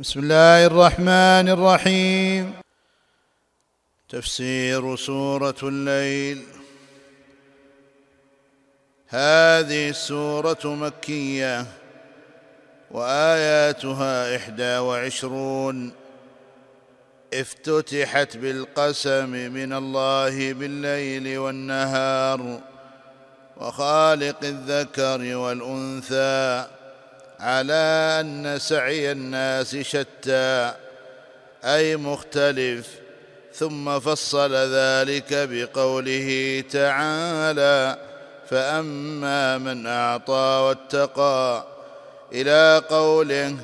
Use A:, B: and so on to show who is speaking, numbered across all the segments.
A: بسم الله الرحمن الرحيم. تفسير سورة الليل. هذه السورة مكية وآياتها إحدى وعشرون. افتتحت بالقسم من الله بالليل والنهار وخالق الذكر والأنثى على أن سعي الناس شتى أي مختلف. ثم فصل ذلك بقوله تعالى فأما من أعطى واتقى إلى قوله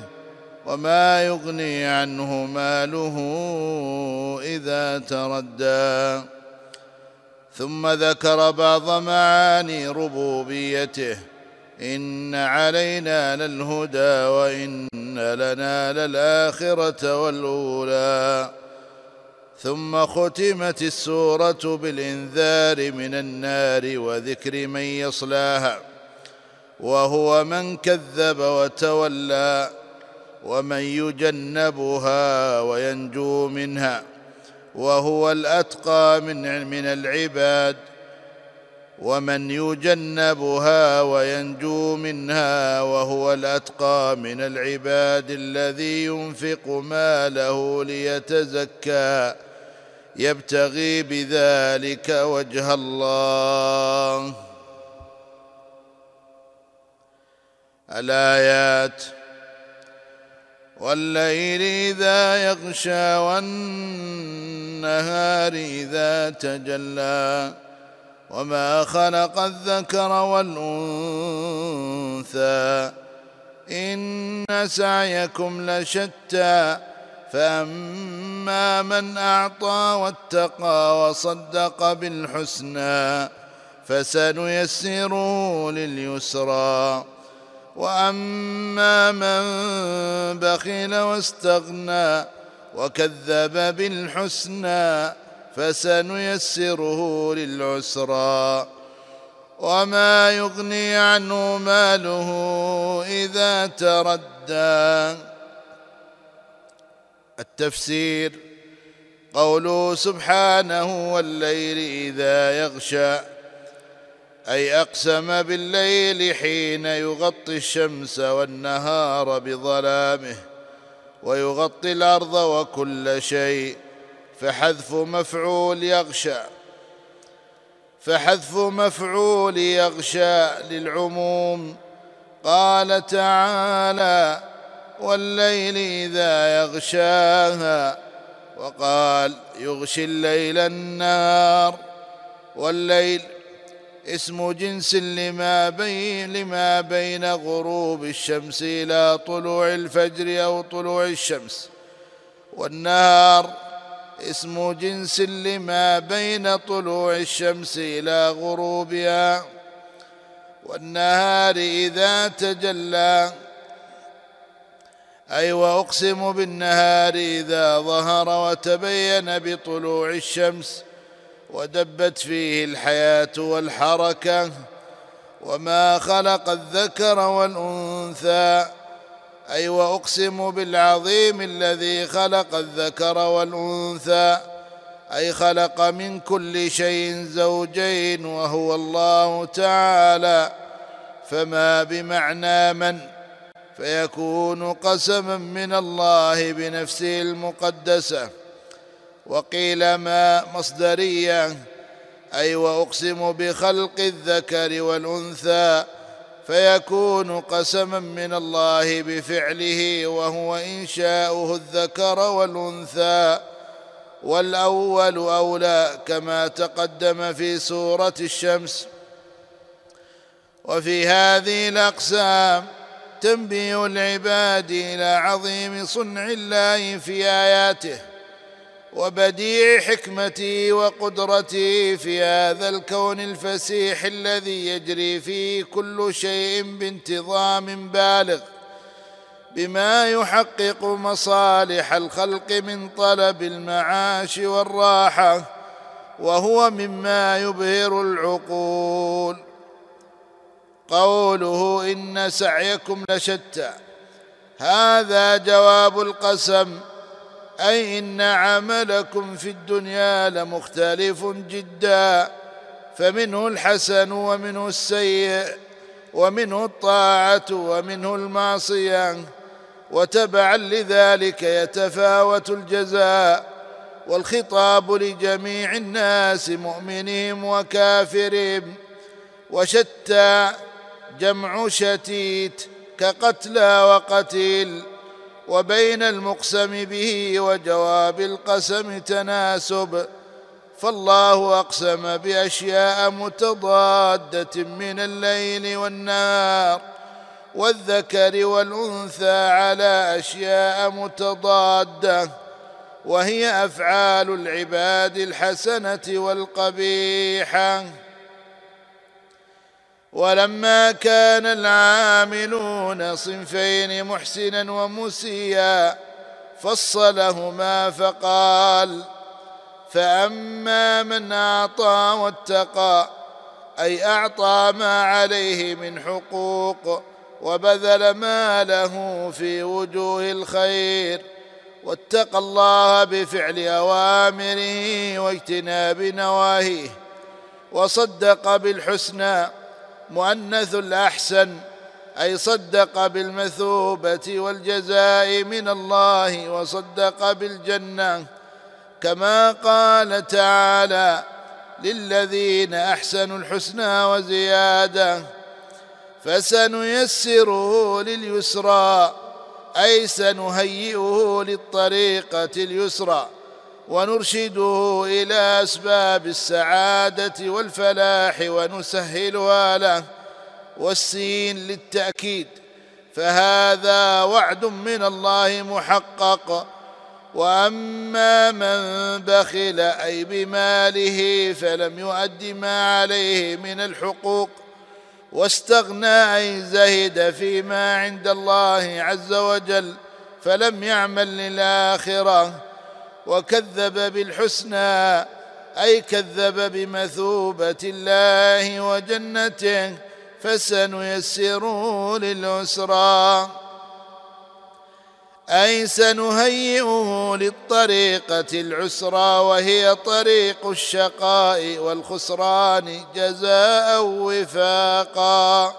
A: وما يغني عنه ماله إذا تردى. ثم ذكر بعض معاني ربوبيته. إن علينا للهدى وإن لنا للآخرة والأولى. ثم ختمت السورة بالإنذار من النار وذكر من يصلاها. وهو من كذب وتولى ومن يجنبها وينجو منها. وهو الأتقى من من العباد ومن يجنبها وينجو منها وهو الأتقى من العباد الذي ينفق ماله ليتزكى يبتغي بذلك وجه الله. الآيات والليل إذا يغشى والنهار إذا تجلى وما خلق الذكر والأنثى. إن سعيكم لشتى. فأما من أعطى واتقى وصدق بالحسنى فسنيسره لليسرى. وأما من بخل واستغنى وكذب بالحسنى فسنيسره للعسرى. وما يغني عنه ماله إذا تردى. التفسير قوله سبحانه والليل إذا يغشى أي أقسم بالليل حين يغطي الشمس والنهار بظلامه ويغطي الأرض وكل شيء. فحذف مفعول يغشى. فحذف مفعول يغشى للعموم. قال تعالى والليل إذا يغشاها. وقال يغشي الليل النار. والليل اسم جنس لما بين لما بين غروب الشمس إلى طلوع الفجر أو طلوع الشمس. والنهار اسم جنس لما بين طلوع الشمس إلى غروبها والنهار إذا تجلى. أي وأقسم بالنهار إذا ظهر وتبين بطلوع الشمس ودبت فيه الحياة والحركة. وما خلق الذكر والأنثى أي وأقسم بالعظيم الذي خلق الذكر والأنثى أي خلق من كل شيء زوجين وهو الله تعالى فما بمعنى من؟ فيكون قسما من الله بنفسه المقدسة. وقيل ما مصدرية أي وأقسم بخلق الذكر والأنثى فيكون قسما من الله بفعله وهو إنشاؤه الذكر والأنثى والأول أولى كما تقدم في سورة الشمس. وفي هذه الأقسام تنبيه العباد إلى عظيم صنع الله في آياته وبديع حكمته وقدرته في هذا الكون الفسيح الذي يجري فيه كل شيء بانتظام بالغ بما يحقق مصالح الخلق من طلب المعاش والراحة وهو مما يبهر العقول. قوله إن سعيكم لشتى هذا جواب القسم. أي إن عملكم في الدنيا لمختلف جدا فمنه الحسن ومنه السيء ومنه الطاعة ومنه المعصية وتبعا لذلك يتفاوت الجزاء والخطاب لجميع الناس مؤمنهم وكافرهم وشتى جمع شتيت كقتلى وقتيل. وبين المقسم به وجواب القسم تناسب فالله أقسم بأشياء متضادة من الليل والنهار والذكر والأنثى على أشياء متضادة وهي أفعال العباد الحسنة والقبيحة. ولما كان العاملون صنفين محسنا ومسيا فصلهما فقال فأما من أعطى واتقى أي أعطى ما عليه من حقوق وبذل ماله في وجوه الخير واتقى الله بفعل أوامره واجتناب نواهيه وصدق بالحسنى مؤنث الأحسن أي صدق بالمثوبة والجزاء من الله وصدق بالجنة. كما قال تعالى للذين أحسنوا الحسنى وزيادة فسنيسره لليسرى أي سنهيئه للطريقة اليسرى. ونرشده إلى أسباب السعادة والفلاح ونسهلها له والسين للتأكيد فهذا وعد من الله محقق. وأما من بخل أي بماله فلم يؤد ما عليه من الحقوق واستغنى أي زهد فيما عند الله عز وجل فلم يعمل للآخرة. وكذب بالحسنى أي كذب بمثوبة الله وجنته فسنيسره للعسرى. أي سنهيئه للطريقة العسرى وهي طريق الشقاء والخسران جزاء وفاقا.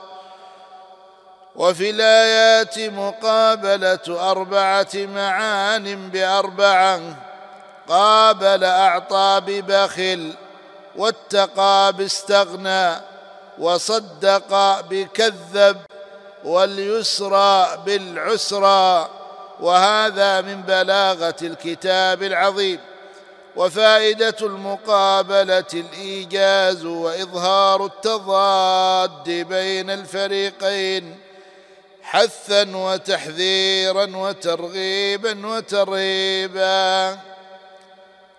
A: وفي الآيات مقابلة أربعة معان بأربعة قابل اعطى ببخل واتقى باستغنى وصدق بكذب واليسرى بالعسرى وهذا من بلاغة الكتاب العظيم وفائدة المقابلة الإيجاز وإظهار التضاد بين الفريقين حثا وتحذيرا وترغيبا وترهيبا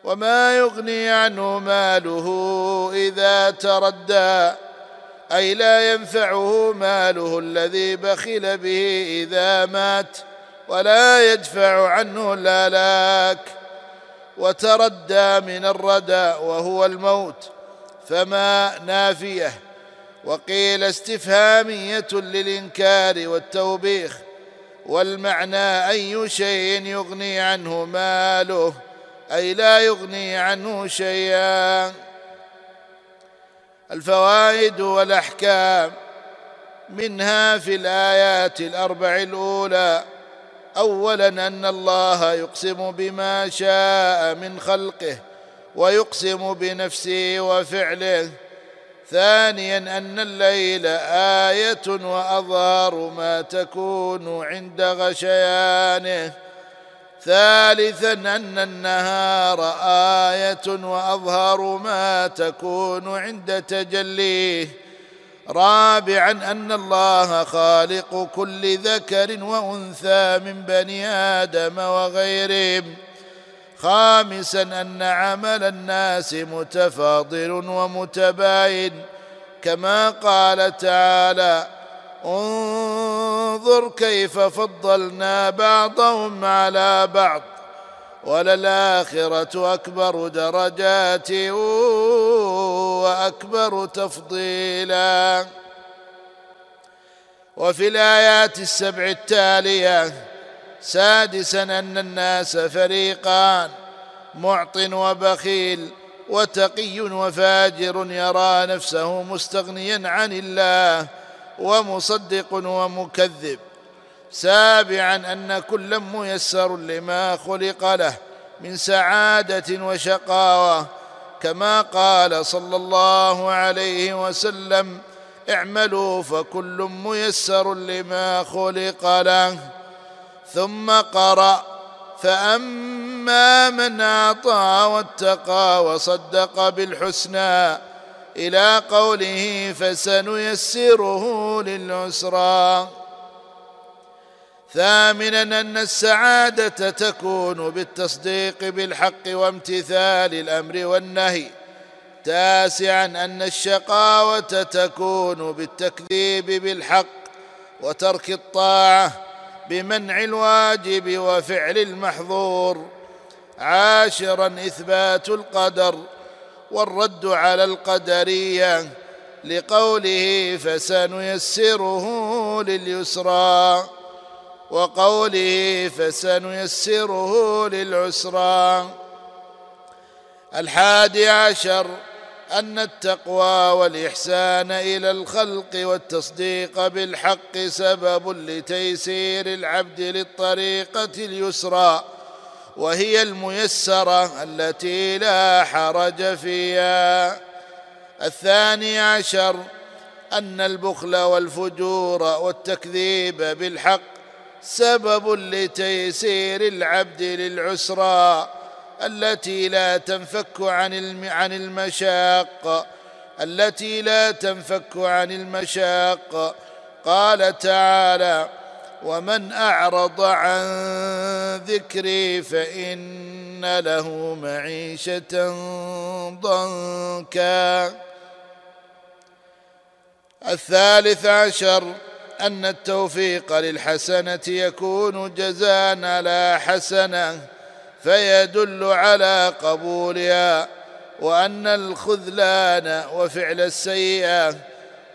A: وما يغني عنه ماله إذا تردى أي لا ينفعه ماله الذي بخل به إذا مات ولا يدفع عنه الهلاك. وتردى من الردى وهو الموت فما نافية. وقيل استفهامية للإنكار والتوبيخ والمعنى أي شيء يغني عنه ماله. أي لا يغني عنه شيئا. الفوائد والأحكام منها في الآيات الأربع الأولى. اولا أن الله يقسم بما شاء من خلقه ويقسم بنفسه وفعله. ثانيا أن الليل آية وأظهر ما تكون عند غشيانه. ثالثا أن النهار آية وأظهر ما تكون عند تجليه. رابعا أن الله خالق كل ذكر وأنثى من بني آدم وغيرهم. خامسا أن عمل الناس متفاضل ومتباين. كما قال تعالى انظر كيف فضلنا بعضهم على بعض وللآخرة أكبر درجات وأكبر تفضيلا. وفي الآيات السبع التالية سادسا أن الناس فريقان معط وبخيل وتقي وفاجر يرى نفسه مستغنيا عن الله ومصدق ومكذب سابعا أن كلا ميسر لما خلق له من سعادة وشقاوة. كما قال صلى الله عليه وسلم اعملوا فكل ميسر لما خلق له. ثم قرأ فأما من أعطى واتقى وصدق بالحسنى إلى قوله فسنيسره للعسرى. ثامنا أن السعادة تكون بالتصديق بالحق وامتثال الأمر والنهي. تاسعا أن الشقاوة تكون بالتكذيب بالحق وترك الطاعة بمنع الواجب وفعل المحظور. عاشرا إثبات القدر والرد على القدرية لقوله فسنيسره لليسرى وقوله فسنيسره للعسرى. الحادي عشر أن التقوى والإحسان إلى الخلق والتصديق بالحق سبب لتيسير العبد للطريقة اليسرى. وهي الميسرة التي لا حرج فيها. الثاني عشر أن البخل والفجور والتكذيب بالحق سبب لتيسير العبد للعسرى التي لا تنفك عن عن المشاق التي لا تنفك عن المشاق. قال تعالى ومن أعرض عن ذكري فإن له معيشة ضنكا. الثالث عشر أن التوفيق للحسنة يكون جزاء على حسنة فيدل على قبولها وأن الخذلان وفعل السيئة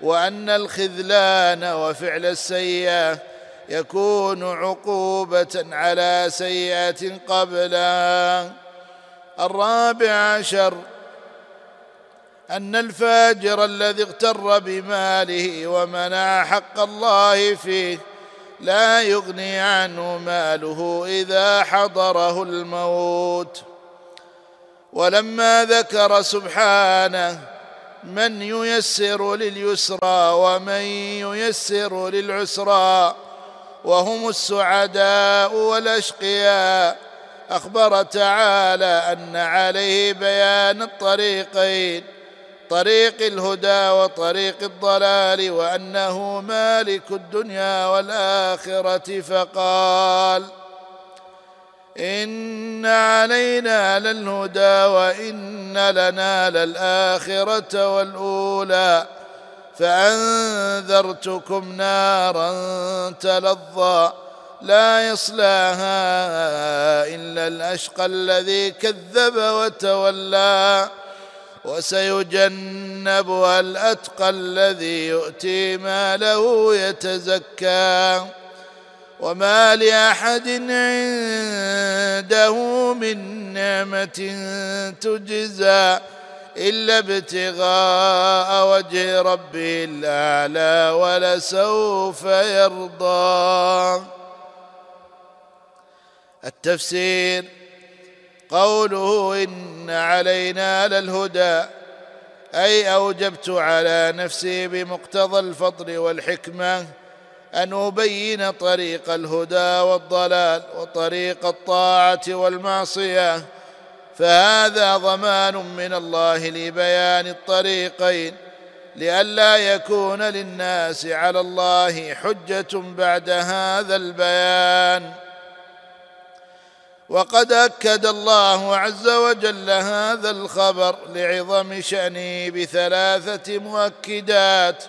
A: وأن الخذلان وفعل السيئة. يكون عقوبة على سيئة قبلها الرابع عشر أن الفاجر الذي اغتر بماله ومنع حق الله فيه لا يغني عنه ماله إذا حضره الموت. ولما ذكر سبحانه من ييسر لليسرى ومن ييسر للعسرى وهم السعداء والأشقياء. أخبر تعالى أن عليه بيان الطريقين طريق الهدى وطريق الضلال وأنه مالك الدنيا والآخرة. فقال إن علينا للهدى وإن لنا للآخرة والأولى. فأنذرتكم نارا تلظى لا يصلاها إلا الأشقى الذي كذب وتولى وسيجنبها الأتقى الذي يؤتي ماله يتزكى وما لأحد عنده من نعمة تجزى إلا ابتغاء وجه ربه الأعلى ولسوف يرضى. التفسير قوله إن علينا للهدى أي أوجبت على نفسي بمقتضى الفضل والحكمة أن أبين طريق الهدى والضلال وطريق الطاعة والمعصية. فهذا ضمان من الله لبيان الطريقين لئلا يكون للناس على الله حجة بعد هذا البيان. وقد أكد الله عز وجل هذا الخبر لعظم شأنه بثلاثة مؤكدات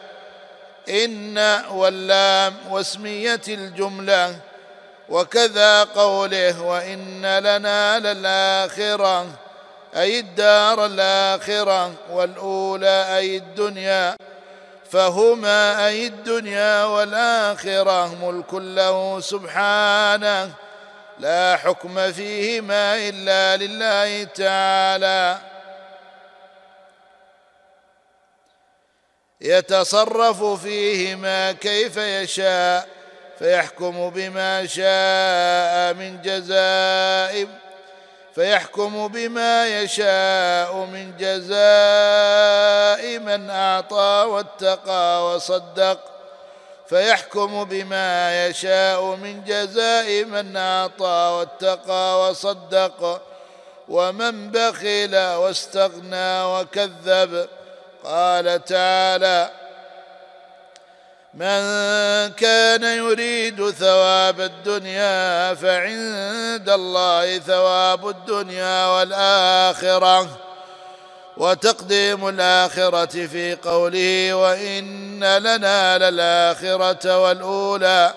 A: إن واللام واسمية الجملة وكذا قوله وإن لنا للآخرة أي الدار الآخرة والأولى أي الدنيا فهما أي الدنيا والآخرة ملك له سبحانه لا حكم فيهما إلا لله تعالى. يتصرف فيهما كيف يشاء. فيحكم بما شاء من جزاء فيحكم بما يشاء من جزاء من أعطى واتقى وصدق فيحكم بما يشاء من جزاء من أعطى واتقى وصدق ومن بخل واستغنى وكذب قال تعالى من كان يريد ثواب الدنيا فعند الله ثواب الدنيا والآخرة وتقديم الآخرة في قوله وإن لنا للآخرة والأولى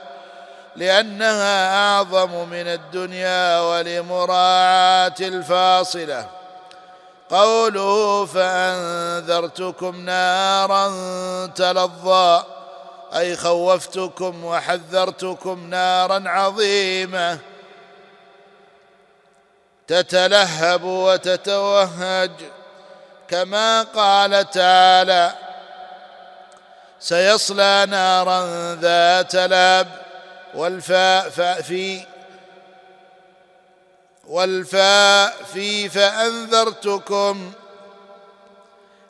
A: لأنها أعظم من الدنيا ولمراعاة الفاصلة. قوله فأنذرتكم نارا تلظى أي خوفتكم وحذرتكم نارا عظيمة. تتلهب وتتوهج كما قال تعالى سيصلى نارا ذات لاب والفاء في والفاء في فأنذرتكم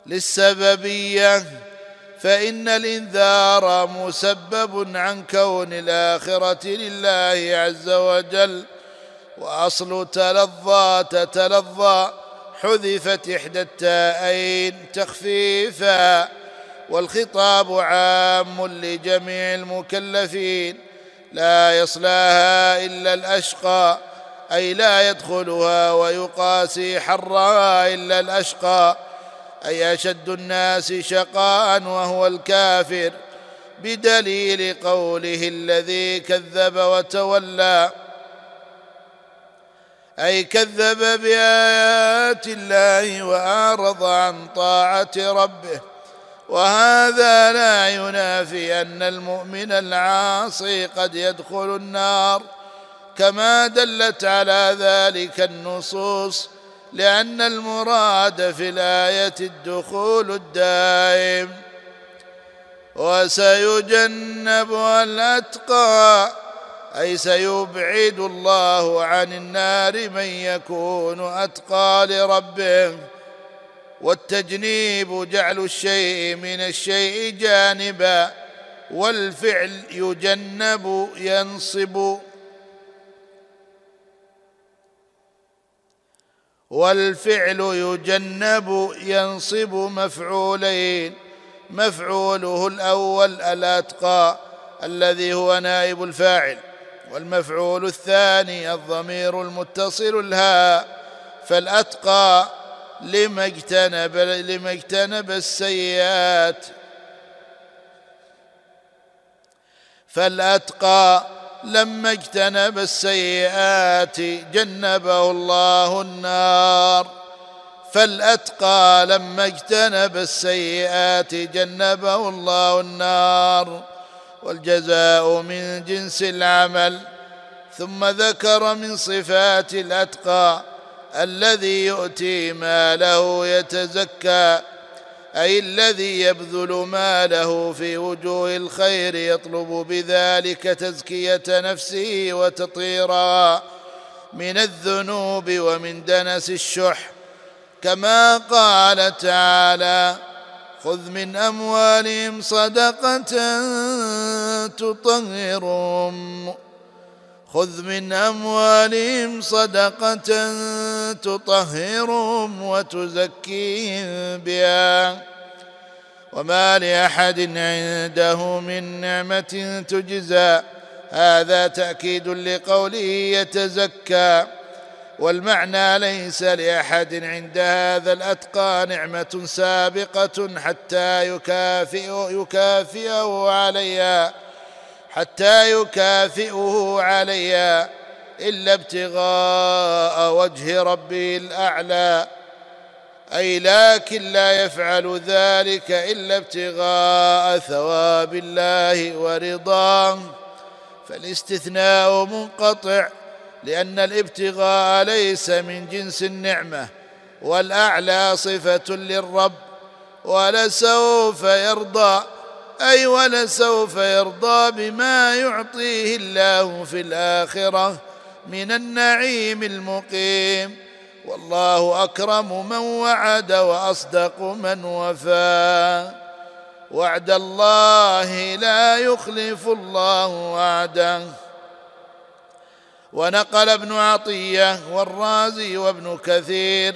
A: للسببية فإن الإنذار مسبب عن كون الآخرة لله عز وجل وأصل تلظى تتلظى حذفت إحدى التاءين تخفيفا والخطاب عام لجميع المكلفين لا يصلاها إلا الأشقى أي لا يدخلها ويقاسي حرها إلا الأشقى. أي أشد الناس شقاء وهو الكافر بدليل قوله الذي كذب وتولى. أي كذب بآيات الله وأعرض عن طاعة ربه. وهذا لا ينافي أن المؤمن العاصي قد يدخل النار. كما دلت على ذلك النصوص لأن المراد في الآية الدخول الدائم وسيجنبها الأتقى أي سيبعد الله عن النار من يكون أتقى لربه. والتجنيب جعل الشيء من الشيء جانبا والفعل يجنب ينصب. والفعل يجنب ينصب مفعولين. مفعوله الأول الأتقى الذي هو نائب الفاعل والمفعول الثاني الضمير المتصل الهاء. فالأتقى لما اجتنب لما اجتنب السيئات. فالأتقى لما اجتنب السيئات جنبه الله النار. فالأتقى لما اجتنب السيئات جنبه الله النار. والجزاء من جنس العمل. ثم ذكر من صفات الأتقى. الذي يؤتي ماله يتزكى. أي الذي يبذل ماله في وجوه الخير يطلب بذلك تزكية نفسه وتطهيرها من الذنوب ومن دنس الشح. كما قال تعالى خذ من أموالهم صدقة تطهرهم. خذ من أموالهم صدقة تطهرهم وتزكيهم بها. وما لأحد عنده من نعمة تجزى. هذا تأكيد لقوله يتزكى. والمعنى ليس لأحد عند هذا الأتقى نعمة سابقة حتى يكافئ يكافئه عليها. حتى يكافئه عليها إلا ابتغاء وجه ربه الأعلى. أي لكن لا يفعل ذلك إلا ابتغاء ثواب الله ورضاه. فالاستثناء منقطع لأن الابتغاء ليس من جنس النعمة والأعلى صفة للرب ولسوف يرضى. أي ولسوف يرضى بما يعطيه الله في الآخرة من النعيم المقيم. والله أكرم من وعد وأصدق من وفى. وعد الله لا يخلف الله وعده. ونقل ابن عطية والرازي وابن كثير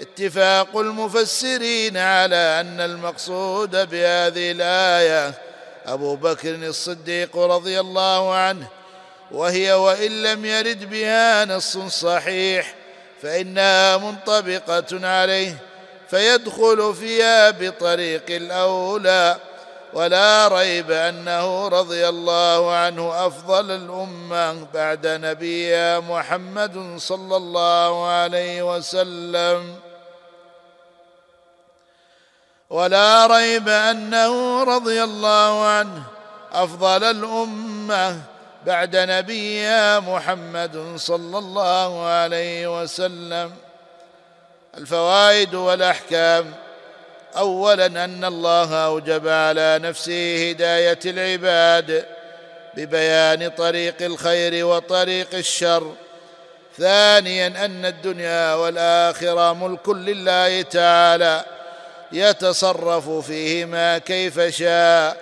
A: اتفاق المفسرين على أن المقصود بهذه الآية أبو بكر الصديق رضي الله عنه وهي وإن لم يرد بها نص صحيح فإنها منطبقة عليه فيدخل فيها بطريق الأولى ولا ريب أنه رضي الله عنه أفضل الأمة بعد نبيها محمد صلى الله عليه وسلم. ولا ريب أنه رضي الله عنه أفضل الأمة بعد نبيها محمد صلى الله عليه وسلم. الفوائد والأحكام. اولا أن الله أوجب على نفسه هداية العباد ببيان طريق الخير وطريق الشر. ثانيا أن الدنيا والآخرة ملك لله تعالى. يتصرف فيهما كيف شاء.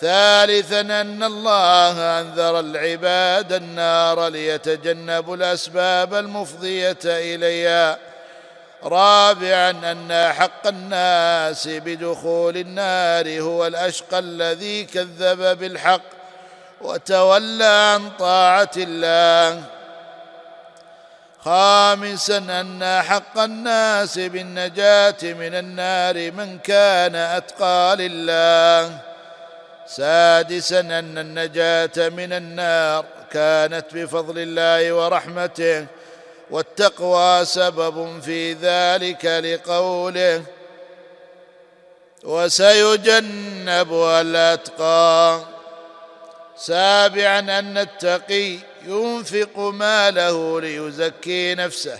A: ثالثا أن الله أنذر العباد النار ليتجنبوا الأسباب المفضية اليها رابعا أن حق الناس بدخول النار هو الأشقى الذي كذب بالحق وتولى عن طاعة الله. خامسا أن حق الناس بالنجاة من النار من كان أتقى لله. سادسا أن النجاة من النار كانت بفضل الله ورحمته والتقوى سبب في ذلك لقوله وسيجنبها الأتقى سابعا أن التقي ينفق ماله ليزكي نفسه.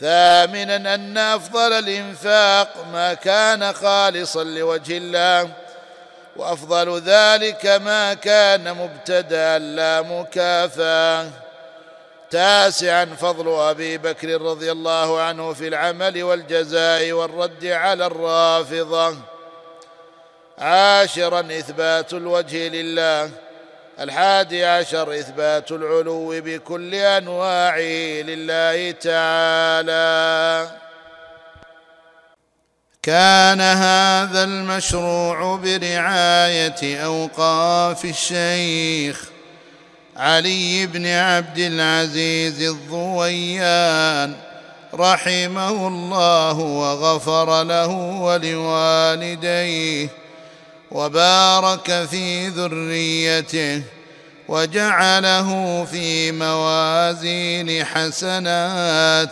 A: ثامنا أن أفضل الإنفاق ما كان خالصا لوجه الله وأفضل ذلك ما كان مبتدأ لا مكافاه تاسعا فضل أبي بكر رضي الله عنه في العمل والجزاء والرد على الرافضة. عاشرا إثبات الوجه لله. الحادي عشر إثبات العلو بكل انواعه لله تعالى. كان هذا المشروع برعاية أوقاف الشيخ علي بن عبد العزيز الضويان رحمه الله وغفر له ولوالديه وبارك في ذريته وجعله في موازين حسناتهم.